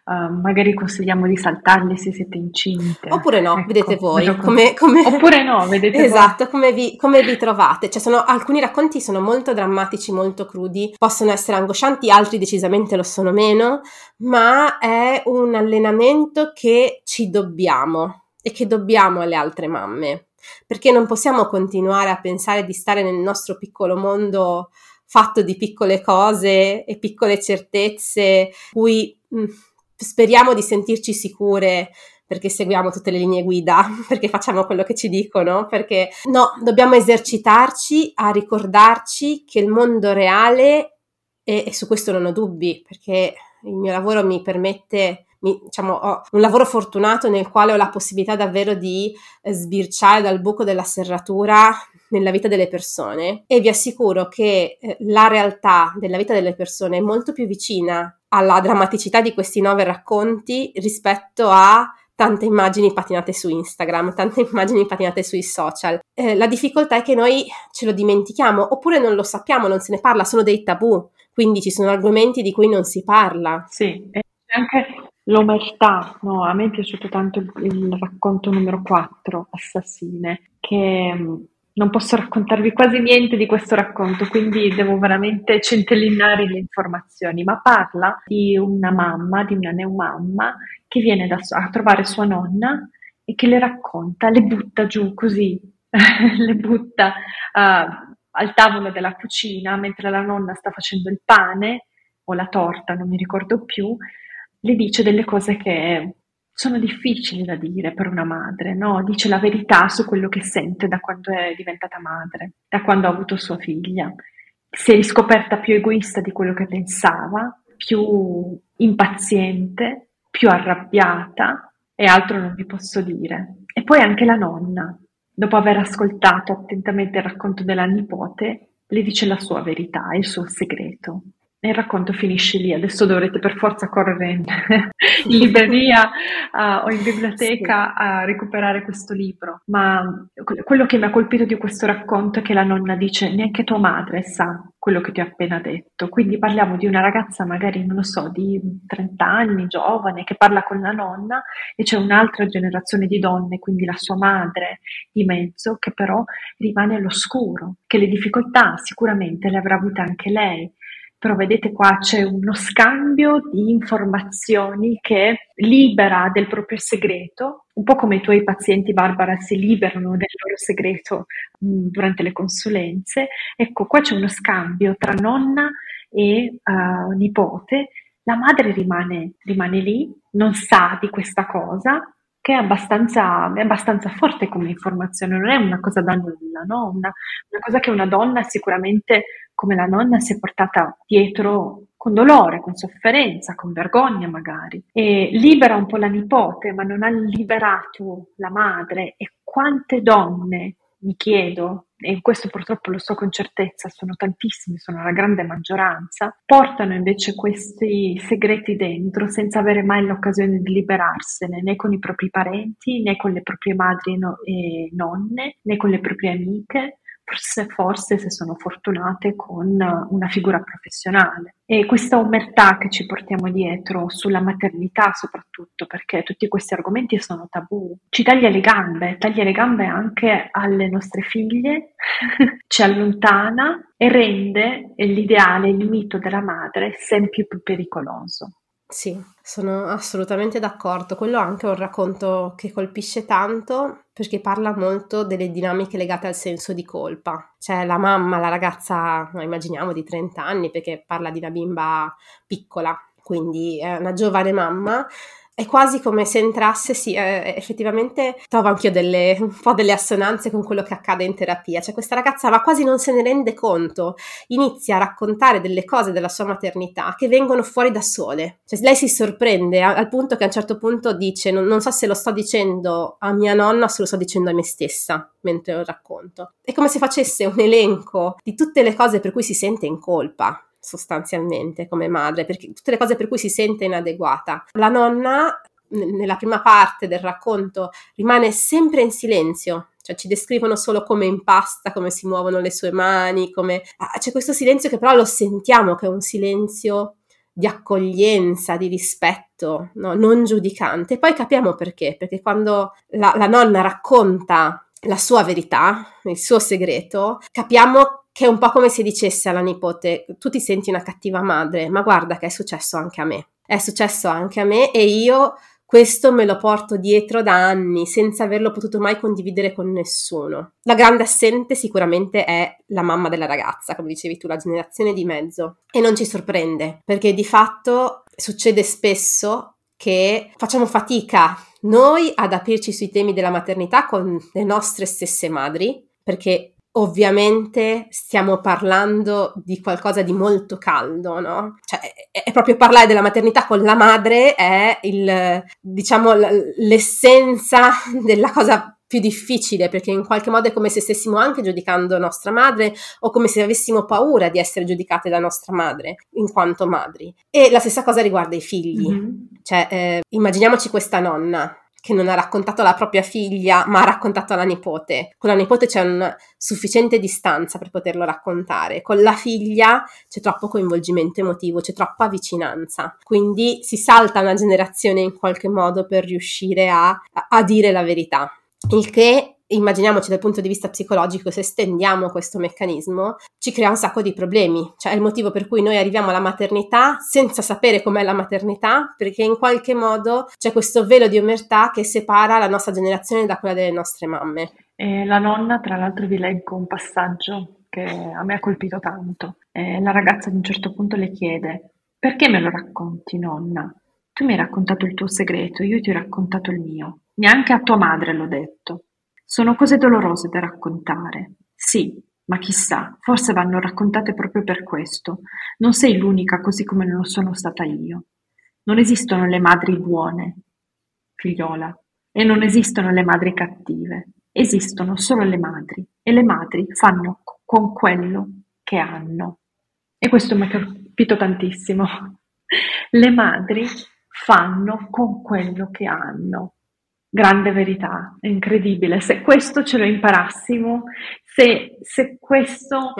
Uh, magari consigliamo di saltarli se siete incinte. Oppure no, ecco, vedete voi. Come, come... Oppure no, vedete esatto, voi. Come, vi, come vi trovate. Cioè, sono, alcuni racconti sono molto drammatici, molto crudi, possono essere angoscianti, altri decisamente lo sono meno, ma è un allenamento che ci dobbiamo e che dobbiamo alle altre mamme. Perché non possiamo continuare a pensare di stare nel nostro piccolo mondo fatto di piccole cose e piccole certezze, cui mh, mm, speriamo di sentirci sicure perché seguiamo tutte le linee guida, perché facciamo quello che ci dicono, perché no, dobbiamo esercitarci a ricordarci che il mondo reale, e, e su questo non ho dubbi, perché il mio lavoro mi permette mi, diciamo, ho un lavoro fortunato nel quale ho la possibilità davvero di sbirciare dal buco della serratura nella vita delle persone e vi assicuro che eh, la realtà della vita delle persone è molto più vicina alla drammaticità di questi nove racconti rispetto a tante immagini patinate su Instagram, tante immagini patinate sui social. Eh, la difficoltà è che noi ce lo dimentichiamo oppure non lo sappiamo, non se ne parla, sono dei tabù, quindi ci sono argomenti di cui non si parla. Sì, e anche l'omertà, no? a me è piaciuto tanto il, racconto numero 4, Assassine, che non posso raccontarvi quasi niente di questo racconto, quindi devo veramente centellinare le informazioni, ma parla di una mamma, di una neomamma che viene da, a trovare sua nonna e che le racconta, le butta giù così, le butta uh, al tavolo della cucina mentre la nonna sta facendo il pane o la torta, non mi ricordo più, le dice delle cose che sono difficili da dire per una madre, no? Dice la verità su quello che sente da quando è diventata madre, da quando ha avuto sua figlia. Si è riscoperta più egoista di quello che pensava, più impaziente, più arrabbiata e altro non vi posso dire. E poi anche la nonna, dopo aver ascoltato attentamente il racconto della nipote, le dice la sua verità, il suo segreto. Il racconto finisce lì, adesso dovrete per forza correre in, in libreria uh, o in biblioteca a recuperare questo libro, ma quello che mi ha colpito di questo racconto è che la nonna dice neanche tua madre sa quello che ti ho appena detto, quindi parliamo di una ragazza magari, non lo so, di 30 anni, giovane, che parla con la nonna e c'è un'altra generazione di donne, quindi la sua madre di mezzo, che però rimane all'oscuro, che le difficoltà sicuramente le avrà avute anche lei però vedete qua c'è uno scambio di informazioni che libera del proprio segreto, un po' come i tuoi pazienti, Barbara, si liberano del loro segreto mh, durante le consulenze. Ecco, qua c'è uno scambio tra nonna e uh, nipote. La madre rimane, rimane lì, non sa di questa cosa, che è abbastanza, è abbastanza, forte come informazione, non è una cosa da nulla, no? una, una, cosa che una donna sicuramente come la nonna si è portata dietro con dolore, con sofferenza, con vergogna magari, e libera un po' la nipote, ma non ha liberato la madre e quante donne mi chiedo, e questo purtroppo lo so con certezza, sono tantissimi, sono la grande maggioranza, portano invece questi segreti dentro senza avere mai l'occasione di liberarsene, né con i propri parenti, né con le proprie madri e nonne, né con le proprie amiche, forse, forse se sono fortunate con una figura professionale. E questa omertà che ci portiamo dietro sulla maternità soprattutto, perché tutti questi argomenti sono tabù, ci taglia le gambe, taglia le gambe anche alle nostre figlie, ci allontana e rende l'ideale, il mito della madre sempre più pericoloso. Sì, sono assolutamente d'accordo. Quello anche è un racconto che colpisce tanto perché parla molto delle dinamiche legate al senso di colpa. Cioè la mamma, la ragazza, immaginiamo di 30 anni perché parla di una bimba piccola, quindi è una giovane mamma è quasi come se entrasse, sì, eh, effettivamente trovo anch'io delle, un po' delle assonanze con quello che accade in terapia. Cioè questa ragazza ma quasi non se ne rende conto, inizia a raccontare delle cose della sua maternità che vengono fuori da sole. Cioè lei si sorprende al punto che a un certo punto dice non, non so se lo sto dicendo a mia nonna o se lo sto dicendo a me stessa mentre lo racconto. È come se facesse un elenco di tutte le cose per cui si sente in colpa sostanzialmente come madre, perché tutte le cose per cui si sente inadeguata. La nonna nella prima parte del racconto rimane sempre in silenzio, cioè ci descrivono solo come impasta, come si muovono le sue mani, come ah, c'è questo silenzio che però lo sentiamo che è un silenzio di accoglienza, di rispetto, no? non giudicante. E poi capiamo perché, perché quando la, la nonna racconta la sua verità, il suo segreto, capiamo che è un po' come se dicesse alla nipote, tu ti senti una cattiva madre, ma guarda che è successo anche a me. È successo anche a me e io questo me lo porto dietro da anni senza averlo potuto mai condividere con nessuno. La grande assente sicuramente è la mamma della ragazza, come dicevi tu, la generazione di mezzo. E non ci sorprende, perché di fatto succede spesso che facciamo fatica noi ad aprirci sui temi della maternità con le nostre stesse madri, perché ovviamente stiamo parlando di qualcosa di molto caldo, no? Cioè, è, è proprio parlare della maternità con la madre è il, diciamo, l'essenza della cosa più difficile perché in qualche modo è come se stessimo anche giudicando nostra madre o come se avessimo paura di essere giudicate da nostra madre in quanto madri. E la stessa cosa riguarda i figli. Mm-hmm. Cioè, eh, immaginiamoci questa nonna che non ha raccontato alla propria figlia, ma ha raccontato alla nipote. Con la nipote c'è una sufficiente distanza per poterlo raccontare. Con la figlia c'è troppo coinvolgimento emotivo, c'è troppa vicinanza. Quindi si salta una generazione in qualche modo per riuscire a, a dire la verità. Il che immaginiamoci dal punto di vista psicologico, se stendiamo questo meccanismo, ci crea un sacco di problemi. Cioè è il motivo per cui noi arriviamo alla maternità senza sapere com'è la maternità, perché in qualche modo c'è questo velo di omertà che separa la nostra generazione da quella delle nostre mamme. E la nonna, tra l'altro, vi leggo un passaggio che a me ha colpito tanto. Eh, la ragazza ad un certo punto le chiede: Perché me lo racconti, nonna? Tu mi hai raccontato il tuo segreto, io ti ho raccontato il mio. Neanche a tua madre l'ho detto. Sono cose dolorose da raccontare. Sì, ma chissà, forse vanno raccontate proprio per questo. Non sei l'unica così come non lo sono stata io. Non esistono le madri buone, figliola, e non esistono le madri cattive. Esistono solo le madri e le madri fanno con quello che hanno. E questo mi ha colpito tantissimo. Le madri fanno con quello che hanno. Grande verità, è incredibile. Se questo ce lo imparassimo, se, se questo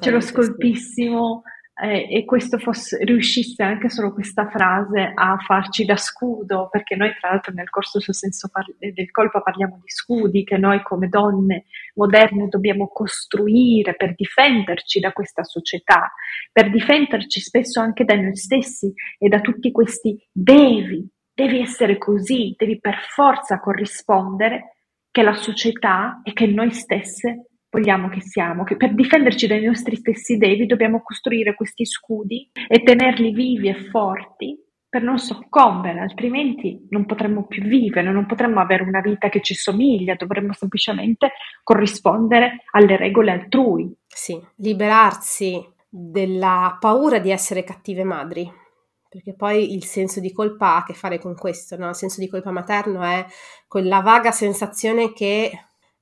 ce lo scolpissimo eh, e questo fosse, riuscisse anche solo questa frase a farci da scudo, perché noi tra l'altro nel corso sul senso par- del colpo parliamo di scudi che noi come donne moderne dobbiamo costruire per difenderci da questa società, per difenderci spesso anche da noi stessi e da tutti questi devi devi essere così, devi per forza corrispondere che la società e che noi stesse vogliamo che siamo, che per difenderci dai nostri stessi devi dobbiamo costruire questi scudi e tenerli vivi e forti per non soccombere, altrimenti non potremmo più vivere, non potremmo avere una vita che ci somiglia, dovremmo semplicemente corrispondere alle regole altrui. Sì, liberarsi della paura di essere cattive madri perché poi il senso di colpa ha a che fare con questo, no? il senso di colpa materno è quella vaga sensazione che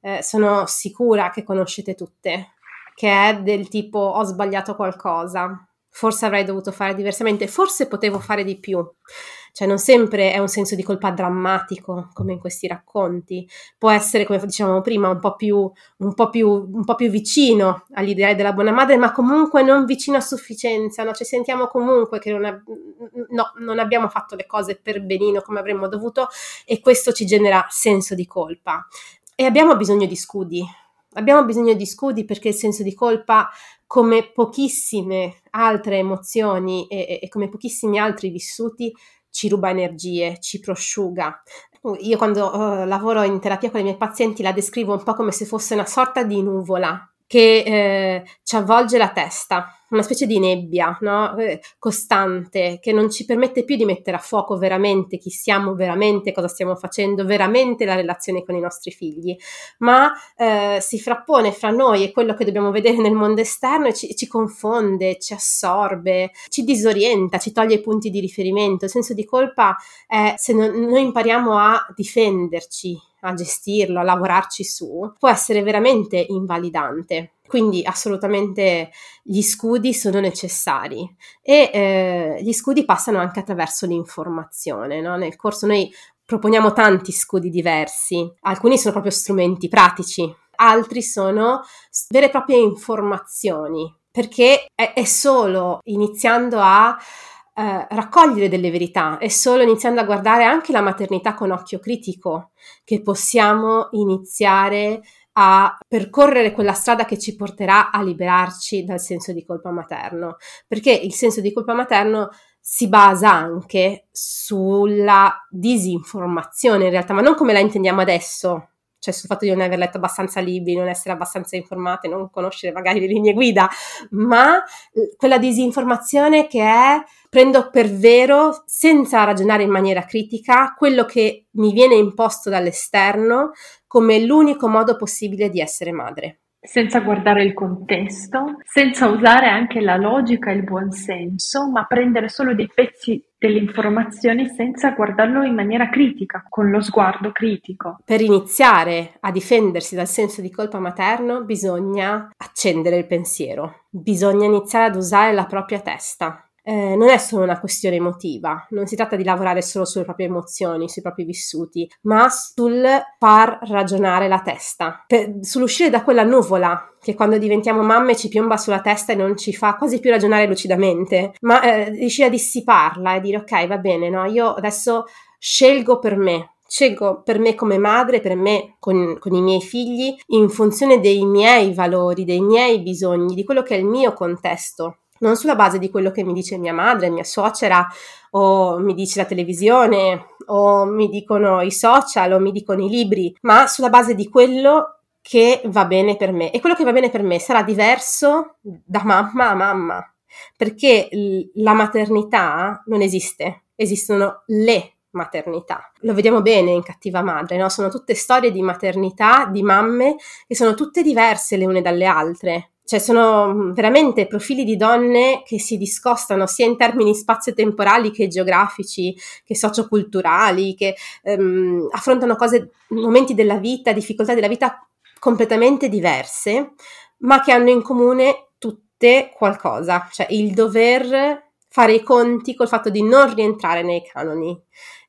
eh, sono sicura che conoscete tutte, che è del tipo ho sbagliato qualcosa, forse avrei dovuto fare diversamente, forse potevo fare di più. Cioè non sempre è un senso di colpa drammatico come in questi racconti, può essere, come dicevamo prima, un po' più, un po più, un po più vicino all'idea della buona madre, ma comunque non vicino a sufficienza, no? ci sentiamo comunque che non, ab- no, non abbiamo fatto le cose per benino come avremmo dovuto e questo ci genera senso di colpa. E abbiamo bisogno di scudi, abbiamo bisogno di scudi perché il senso di colpa come pochissime altre emozioni e, e, come pochissimi altri vissuti ci ruba energie, ci prosciuga. Io quando uh, lavoro in terapia con i miei pazienti la descrivo un po' come se fosse una sorta di nuvola che eh, ci avvolge la testa, una specie di nebbia no? eh, costante che non ci permette più di mettere a fuoco veramente chi siamo, veramente cosa stiamo facendo, veramente la relazione con i nostri figli, ma eh, si frappone fra noi e quello che dobbiamo vedere nel mondo esterno e ci, ci confonde, ci assorbe, ci disorienta, ci toglie i punti di riferimento. Il senso di colpa è se non, noi impariamo a difenderci a gestirlo, a lavorarci su, può essere veramente invalidante. Quindi assolutamente gli scudi sono necessari e eh, gli scudi passano anche attraverso l'informazione. No? Nel corso noi proponiamo tanti scudi diversi, alcuni sono proprio strumenti pratici, altri sono vere e proprie informazioni, perché è, è solo iniziando a eh, raccogliere delle verità, è solo iniziando a guardare anche la maternità con occhio critico che possiamo iniziare a percorrere quella strada che ci porterà a liberarci dal senso di colpa materno, perché il senso di colpa materno si basa anche sulla disinformazione in realtà, ma non come la intendiamo adesso, cioè sul fatto di non aver letto abbastanza libri, non essere abbastanza informate, non conoscere magari le linee guida, ma eh, quella disinformazione che è prendo per vero, senza ragionare in maniera critica, quello che mi viene imposto dall'esterno come l'unico modo possibile di essere madre. Senza guardare il contesto, senza usare anche la logica e il buonsenso, ma prendere solo dei pezzi delle informazioni senza guardarlo in maniera critica, con lo sguardo critico. Per iniziare a difendersi dal senso di colpa materno bisogna accendere il pensiero, bisogna iniziare ad usare la propria testa, eh, non è solo una questione emotiva, non si tratta di lavorare solo sulle proprie emozioni, sui propri vissuti, ma sul far ragionare la testa, per, sull'uscire da quella nuvola che quando diventiamo mamme ci piomba sulla testa e non ci fa quasi più ragionare lucidamente, ma eh, riuscire a dissiparla e dire ok, va bene, no, io adesso scelgo per me, scelgo per me come madre, per me con, con, i miei figli, in funzione dei miei valori, dei miei bisogni, di quello che è il mio contesto, non sulla base di quello che mi dice mia madre, mia suocera, o mi dice la televisione, o mi dicono i social, o mi dicono i libri, ma sulla base di quello che va bene per me. E quello che va bene per me sarà diverso da mamma a mamma, perché la maternità non esiste, esistono le maternità. Lo vediamo bene in Cattiva Madre, no? Sono tutte storie di maternità, di mamme, che sono tutte diverse le une dalle altre. Cioè sono veramente profili di donne che si discostano sia in termini spazio-temporali che geografici, che socioculturali, che ehm, affrontano cose, momenti della vita, difficoltà della vita completamente diverse, ma che hanno in comune tutte qualcosa, cioè il dover fare i conti col fatto di non rientrare nei canoni.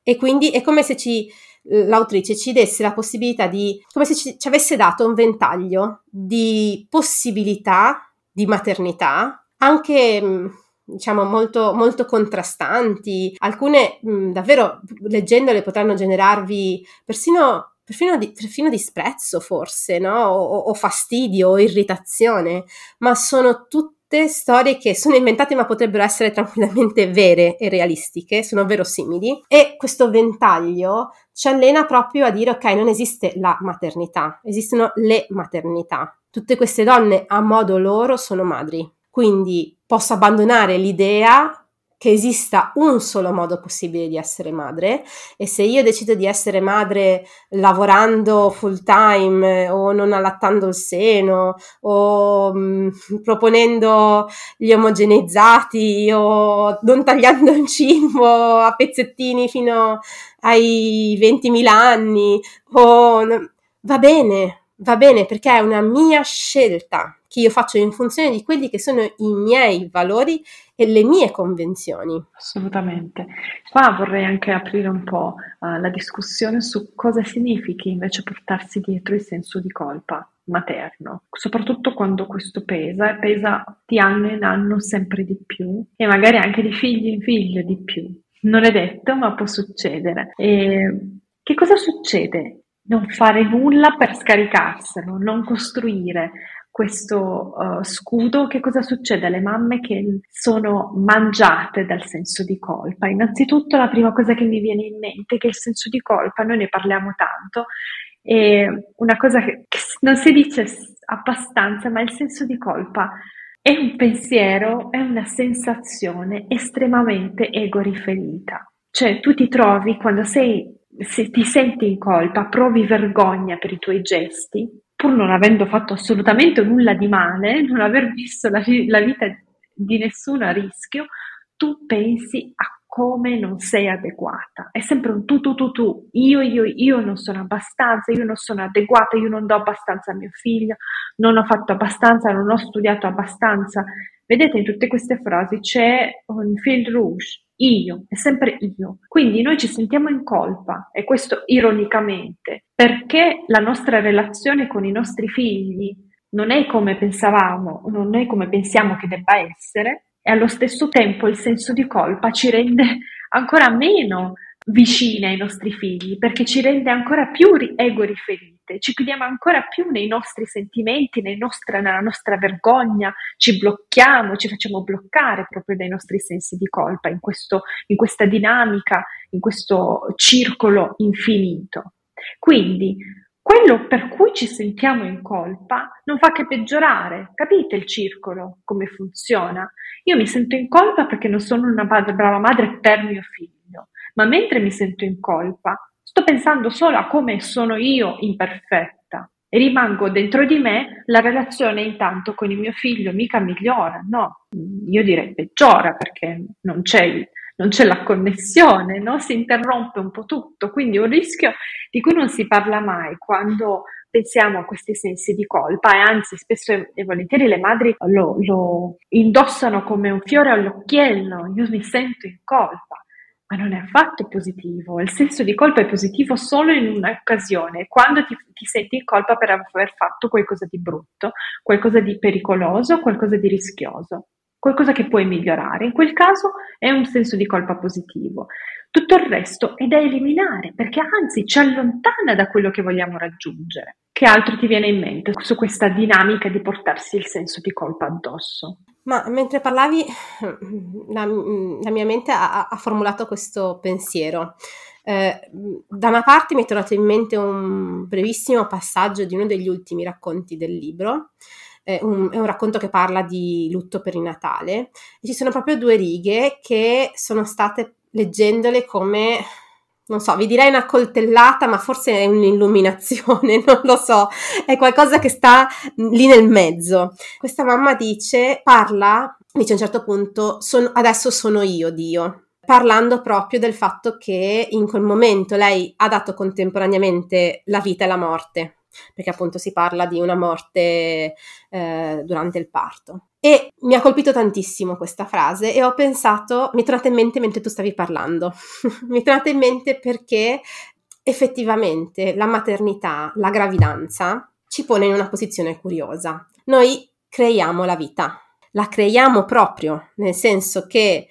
E quindi è come se ci, l'autrice ci desse la possibilità di, come se ci, ci avesse dato un ventaglio di possibilità di maternità, anche mm, diciamo molto, molto contrastanti, alcune mh, mm, davvero leggendole potranno generarvi persino perfino, di, perfino disprezzo forse, no? O, o, fastidio o irritazione, ma sono tutte storie che sono inventate ma potrebbero essere tranquillamente vere e realistiche, sono verosimili e questo ventaglio ci allena proprio a dire ok, non esiste la maternità, esistono le maternità. Tutte queste donne a modo loro sono madri, quindi posso abbandonare l'idea che esista un solo modo possibile di essere madre e se io decido di essere madre lavorando full time o non allattando il seno o mh, mm, proponendo gli omogeneizzati o non tagliando il cibo a pezzettini fino ai 20.000 anni o va bene, va bene perché è una mia scelta che io faccio in funzione di quelli che sono i miei valori e le mie convenzioni. Assolutamente. Qua vorrei anche aprire un po' uh, la discussione su cosa significhi invece portarsi dietro il senso di colpa materno, soprattutto quando questo pesa e pesa di anno in anno sempre di più e magari anche di figlio in figlio di più. Non è detto, ma può succedere. E che cosa succede? Non fare nulla per scaricarselo, non costruire questo uh, scudo, che cosa succede alle mamme che sono mangiate dal senso di colpa? Innanzitutto la prima cosa che mi viene in mente è che il senso di colpa, noi ne parliamo tanto, è una cosa che, che non si dice abbastanza, ma il senso di colpa è un pensiero, è una sensazione estremamente ego-riferita. Cioè tu ti trovi quando sei, se ti senti in colpa, provi vergogna per i tuoi gesti, pur non avendo fatto assolutamente nulla di male, non aver visto la, la vita di nessuno a rischio, tu pensi a come non sei adeguata. È sempre un tu, tu, tu, tu. Io, io, io non sono abbastanza, io non sono adeguata, io non do abbastanza a mio figlio, non ho fatto abbastanza, non ho studiato abbastanza. Vedete, in tutte queste frasi c'è un fil rouge. Io, è sempre io. Quindi noi ci sentiamo in colpa, e questo ironicamente, perché la nostra relazione con i nostri figli non è come pensavamo, non è come pensiamo che debba essere, e allo stesso tempo il senso di colpa ci rende ancora meno vicine ai nostri figli, perché ci rende ancora più ego riferite, ci chiudiamo ancora più nei nostri sentimenti, nostra, nella nostra vergogna, ci blocchiamo, ci facciamo bloccare proprio dai nostri sensi di colpa in, questo, in questa dinamica, in questo circolo infinito. Quindi quello per cui ci sentiamo in colpa non fa che peggiorare. Capite il circolo, come funziona? Io mi sento in colpa perché non sono una brava madre per mio figlio ma mentre mi sento in colpa, sto pensando solo a come sono io imperfetta e rimango dentro di me, la relazione intanto con il mio figlio mica migliora, no, io direi peggiora perché non c'è, non c'è la connessione, no? si interrompe un po' tutto, quindi un rischio di cui non si parla mai quando pensiamo a questi sensi di colpa e anzi spesso e volentieri le madri lo, lo indossano come un fiore all'occhiello, io mi sento in colpa ma non è affatto positivo. Il senso di colpa è positivo solo in un'occasione, quando ti, ti, senti in colpa per aver fatto qualcosa di brutto, qualcosa di pericoloso, qualcosa di rischioso, qualcosa che puoi migliorare. In quel caso è un senso di colpa positivo. tutto il resto è da eliminare perché anzi ci allontana da quello che vogliamo raggiungere. Che altro ti viene in mente su questa dinamica di portarsi il senso di colpa addosso? Ma mentre parlavi, la, la mia mente ha, ha, formulato questo pensiero. Eh, da una parte mi è tornato in mente un brevissimo passaggio di uno degli ultimi racconti del libro. Eh, un, è un racconto che parla di lutto per il Natale. E ci sono proprio due righe che sono state leggendole come non so, vi direi una coltellata, ma forse è un'illuminazione, non lo so, è qualcosa che sta lì nel mezzo. Questa mamma dice, parla, dice a un certo punto, son, adesso sono io Dio, parlando proprio del fatto che in quel momento lei ha dato contemporaneamente la vita e la morte, perché appunto si parla di una morte eh, durante il parto. E mi ha colpito tantissimo questa frase e ho pensato, mi è tornata in mente mentre tu stavi parlando, mi è tornata in mente perché effettivamente la maternità, la gravidanza ci pone in una posizione curiosa. Noi creiamo la vita, la creiamo proprio, nel senso che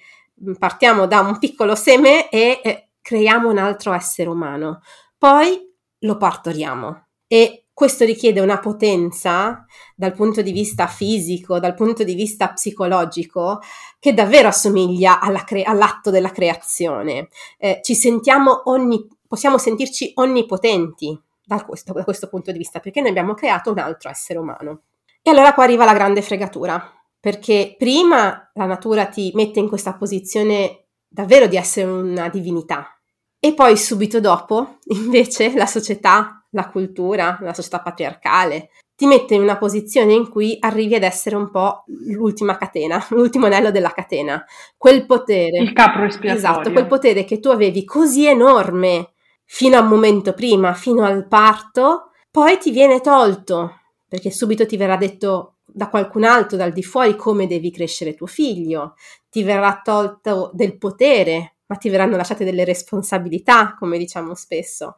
partiamo da un piccolo seme e eh, creiamo un altro essere umano, poi lo partoriamo e questo richiede una potenza dal punto di vista fisico, dal punto di vista psicologico, che davvero assomiglia cre- all'atto della creazione. Eh, ci sentiamo ogni, possiamo sentirci onnipotenti da questo, da questo punto di vista, perché noi abbiamo creato un altro essere umano. E allora qua arriva la grande fregatura, perché prima la natura ti mette in questa posizione davvero di essere una divinità, e poi subito dopo, invece, la società la cultura, la società patriarcale, ti mette in una posizione in cui arrivi ad essere un po' l'ultima catena, l'ultimo anello della catena, quel potere. Il capro espiatorio. Esatto, quel potere che tu avevi così enorme fino a un momento prima, fino al parto, poi ti viene tolto, perché subito ti verrà detto da qualcun altro dal di fuori come devi crescere tuo figlio, ti verrà tolto del potere, ma ti verranno lasciate delle responsabilità, come diciamo spesso.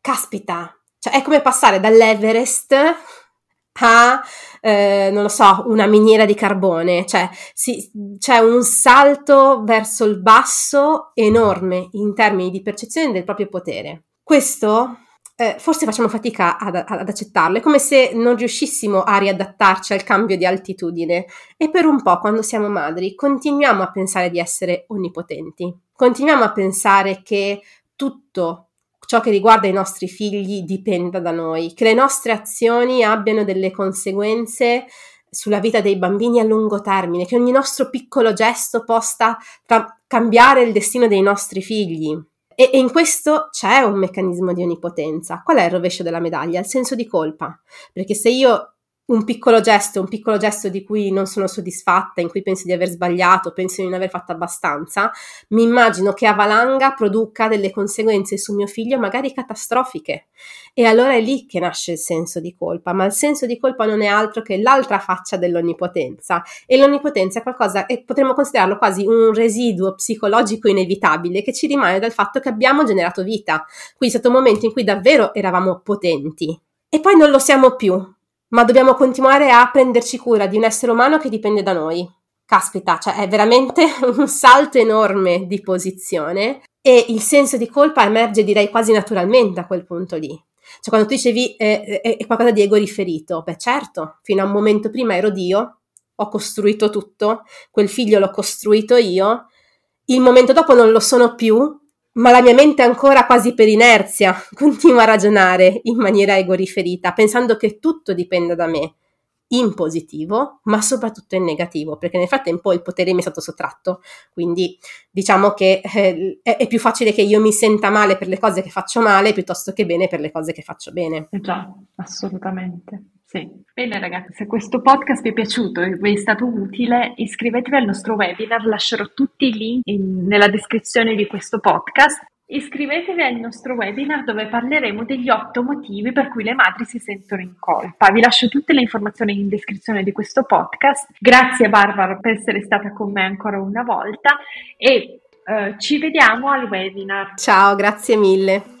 Caspita, cioè è come passare dall'Everest a, eh, non lo so, una miniera di carbone, cioè si, c'è un salto verso il basso enorme in termini di percezione del proprio potere. Questo eh, forse facciamo fatica ad, ad, accettarlo, è come se non riuscissimo a riadattarci al cambio di altitudine. E per un po' quando siamo madri continuiamo a pensare di essere onnipotenti, continuiamo a pensare che tutto ciò che riguarda i nostri figli dipenda da noi, che le nostre azioni abbiano delle conseguenze sulla vita dei bambini a lungo termine, che ogni nostro piccolo gesto possa tra- cambiare il destino dei nostri figli. E, in questo c'è un meccanismo di onnipotenza. Qual è il rovescio della medaglia? Il senso di colpa. Perché se io un piccolo gesto, un piccolo gesto di cui non sono soddisfatta, in cui penso di aver sbagliato, penso di non aver fatto abbastanza, mi immagino che a valanga produca delle conseguenze su mio figlio magari catastrofiche. E allora è lì che nasce il senso di colpa, ma il senso di colpa non è altro che l'altra faccia dell'onnipotenza e l'onnipotenza è qualcosa e potremmo considerarlo quasi un residuo psicologico inevitabile che ci rimane dal fatto che abbiamo generato vita. Quindi è stato un momento in cui davvero eravamo potenti e poi non lo siamo più ma dobbiamo continuare a prenderci cura di un essere umano che dipende da noi. Caspita, cioè è veramente un salto enorme di posizione e il senso di colpa emerge direi quasi naturalmente a quel punto lì. Cioè quando tu dicevi eh, è, è qualcosa di ego riferito, beh certo, fino a un momento prima ero Dio, ho costruito tutto, quel figlio l'ho costruito io, il momento dopo non lo sono più ma la mia mente ancora quasi per inerzia continua a ragionare in maniera ego riferita, pensando che tutto dipenda da me, in positivo, ma soprattutto in negativo, perché nel frattempo il potere mi è stato sottratto. Quindi diciamo che eh, è, più facile che io mi senta male per le cose che faccio male piuttosto che bene per le cose che faccio bene. Eh già, assolutamente. Sì. Bene ragazzi, se questo podcast vi è piaciuto e vi è stato utile, iscrivetevi al nostro webinar, lascerò tutti i link in, nella descrizione di questo podcast. Iscrivetevi al nostro webinar dove parleremo degli otto motivi per cui le madri si sentono in colpa. Vi lascio tutte le informazioni in descrizione di questo podcast. Grazie Barbara per essere stata con me ancora una volta e uh, ci vediamo al webinar. Ciao, grazie mille.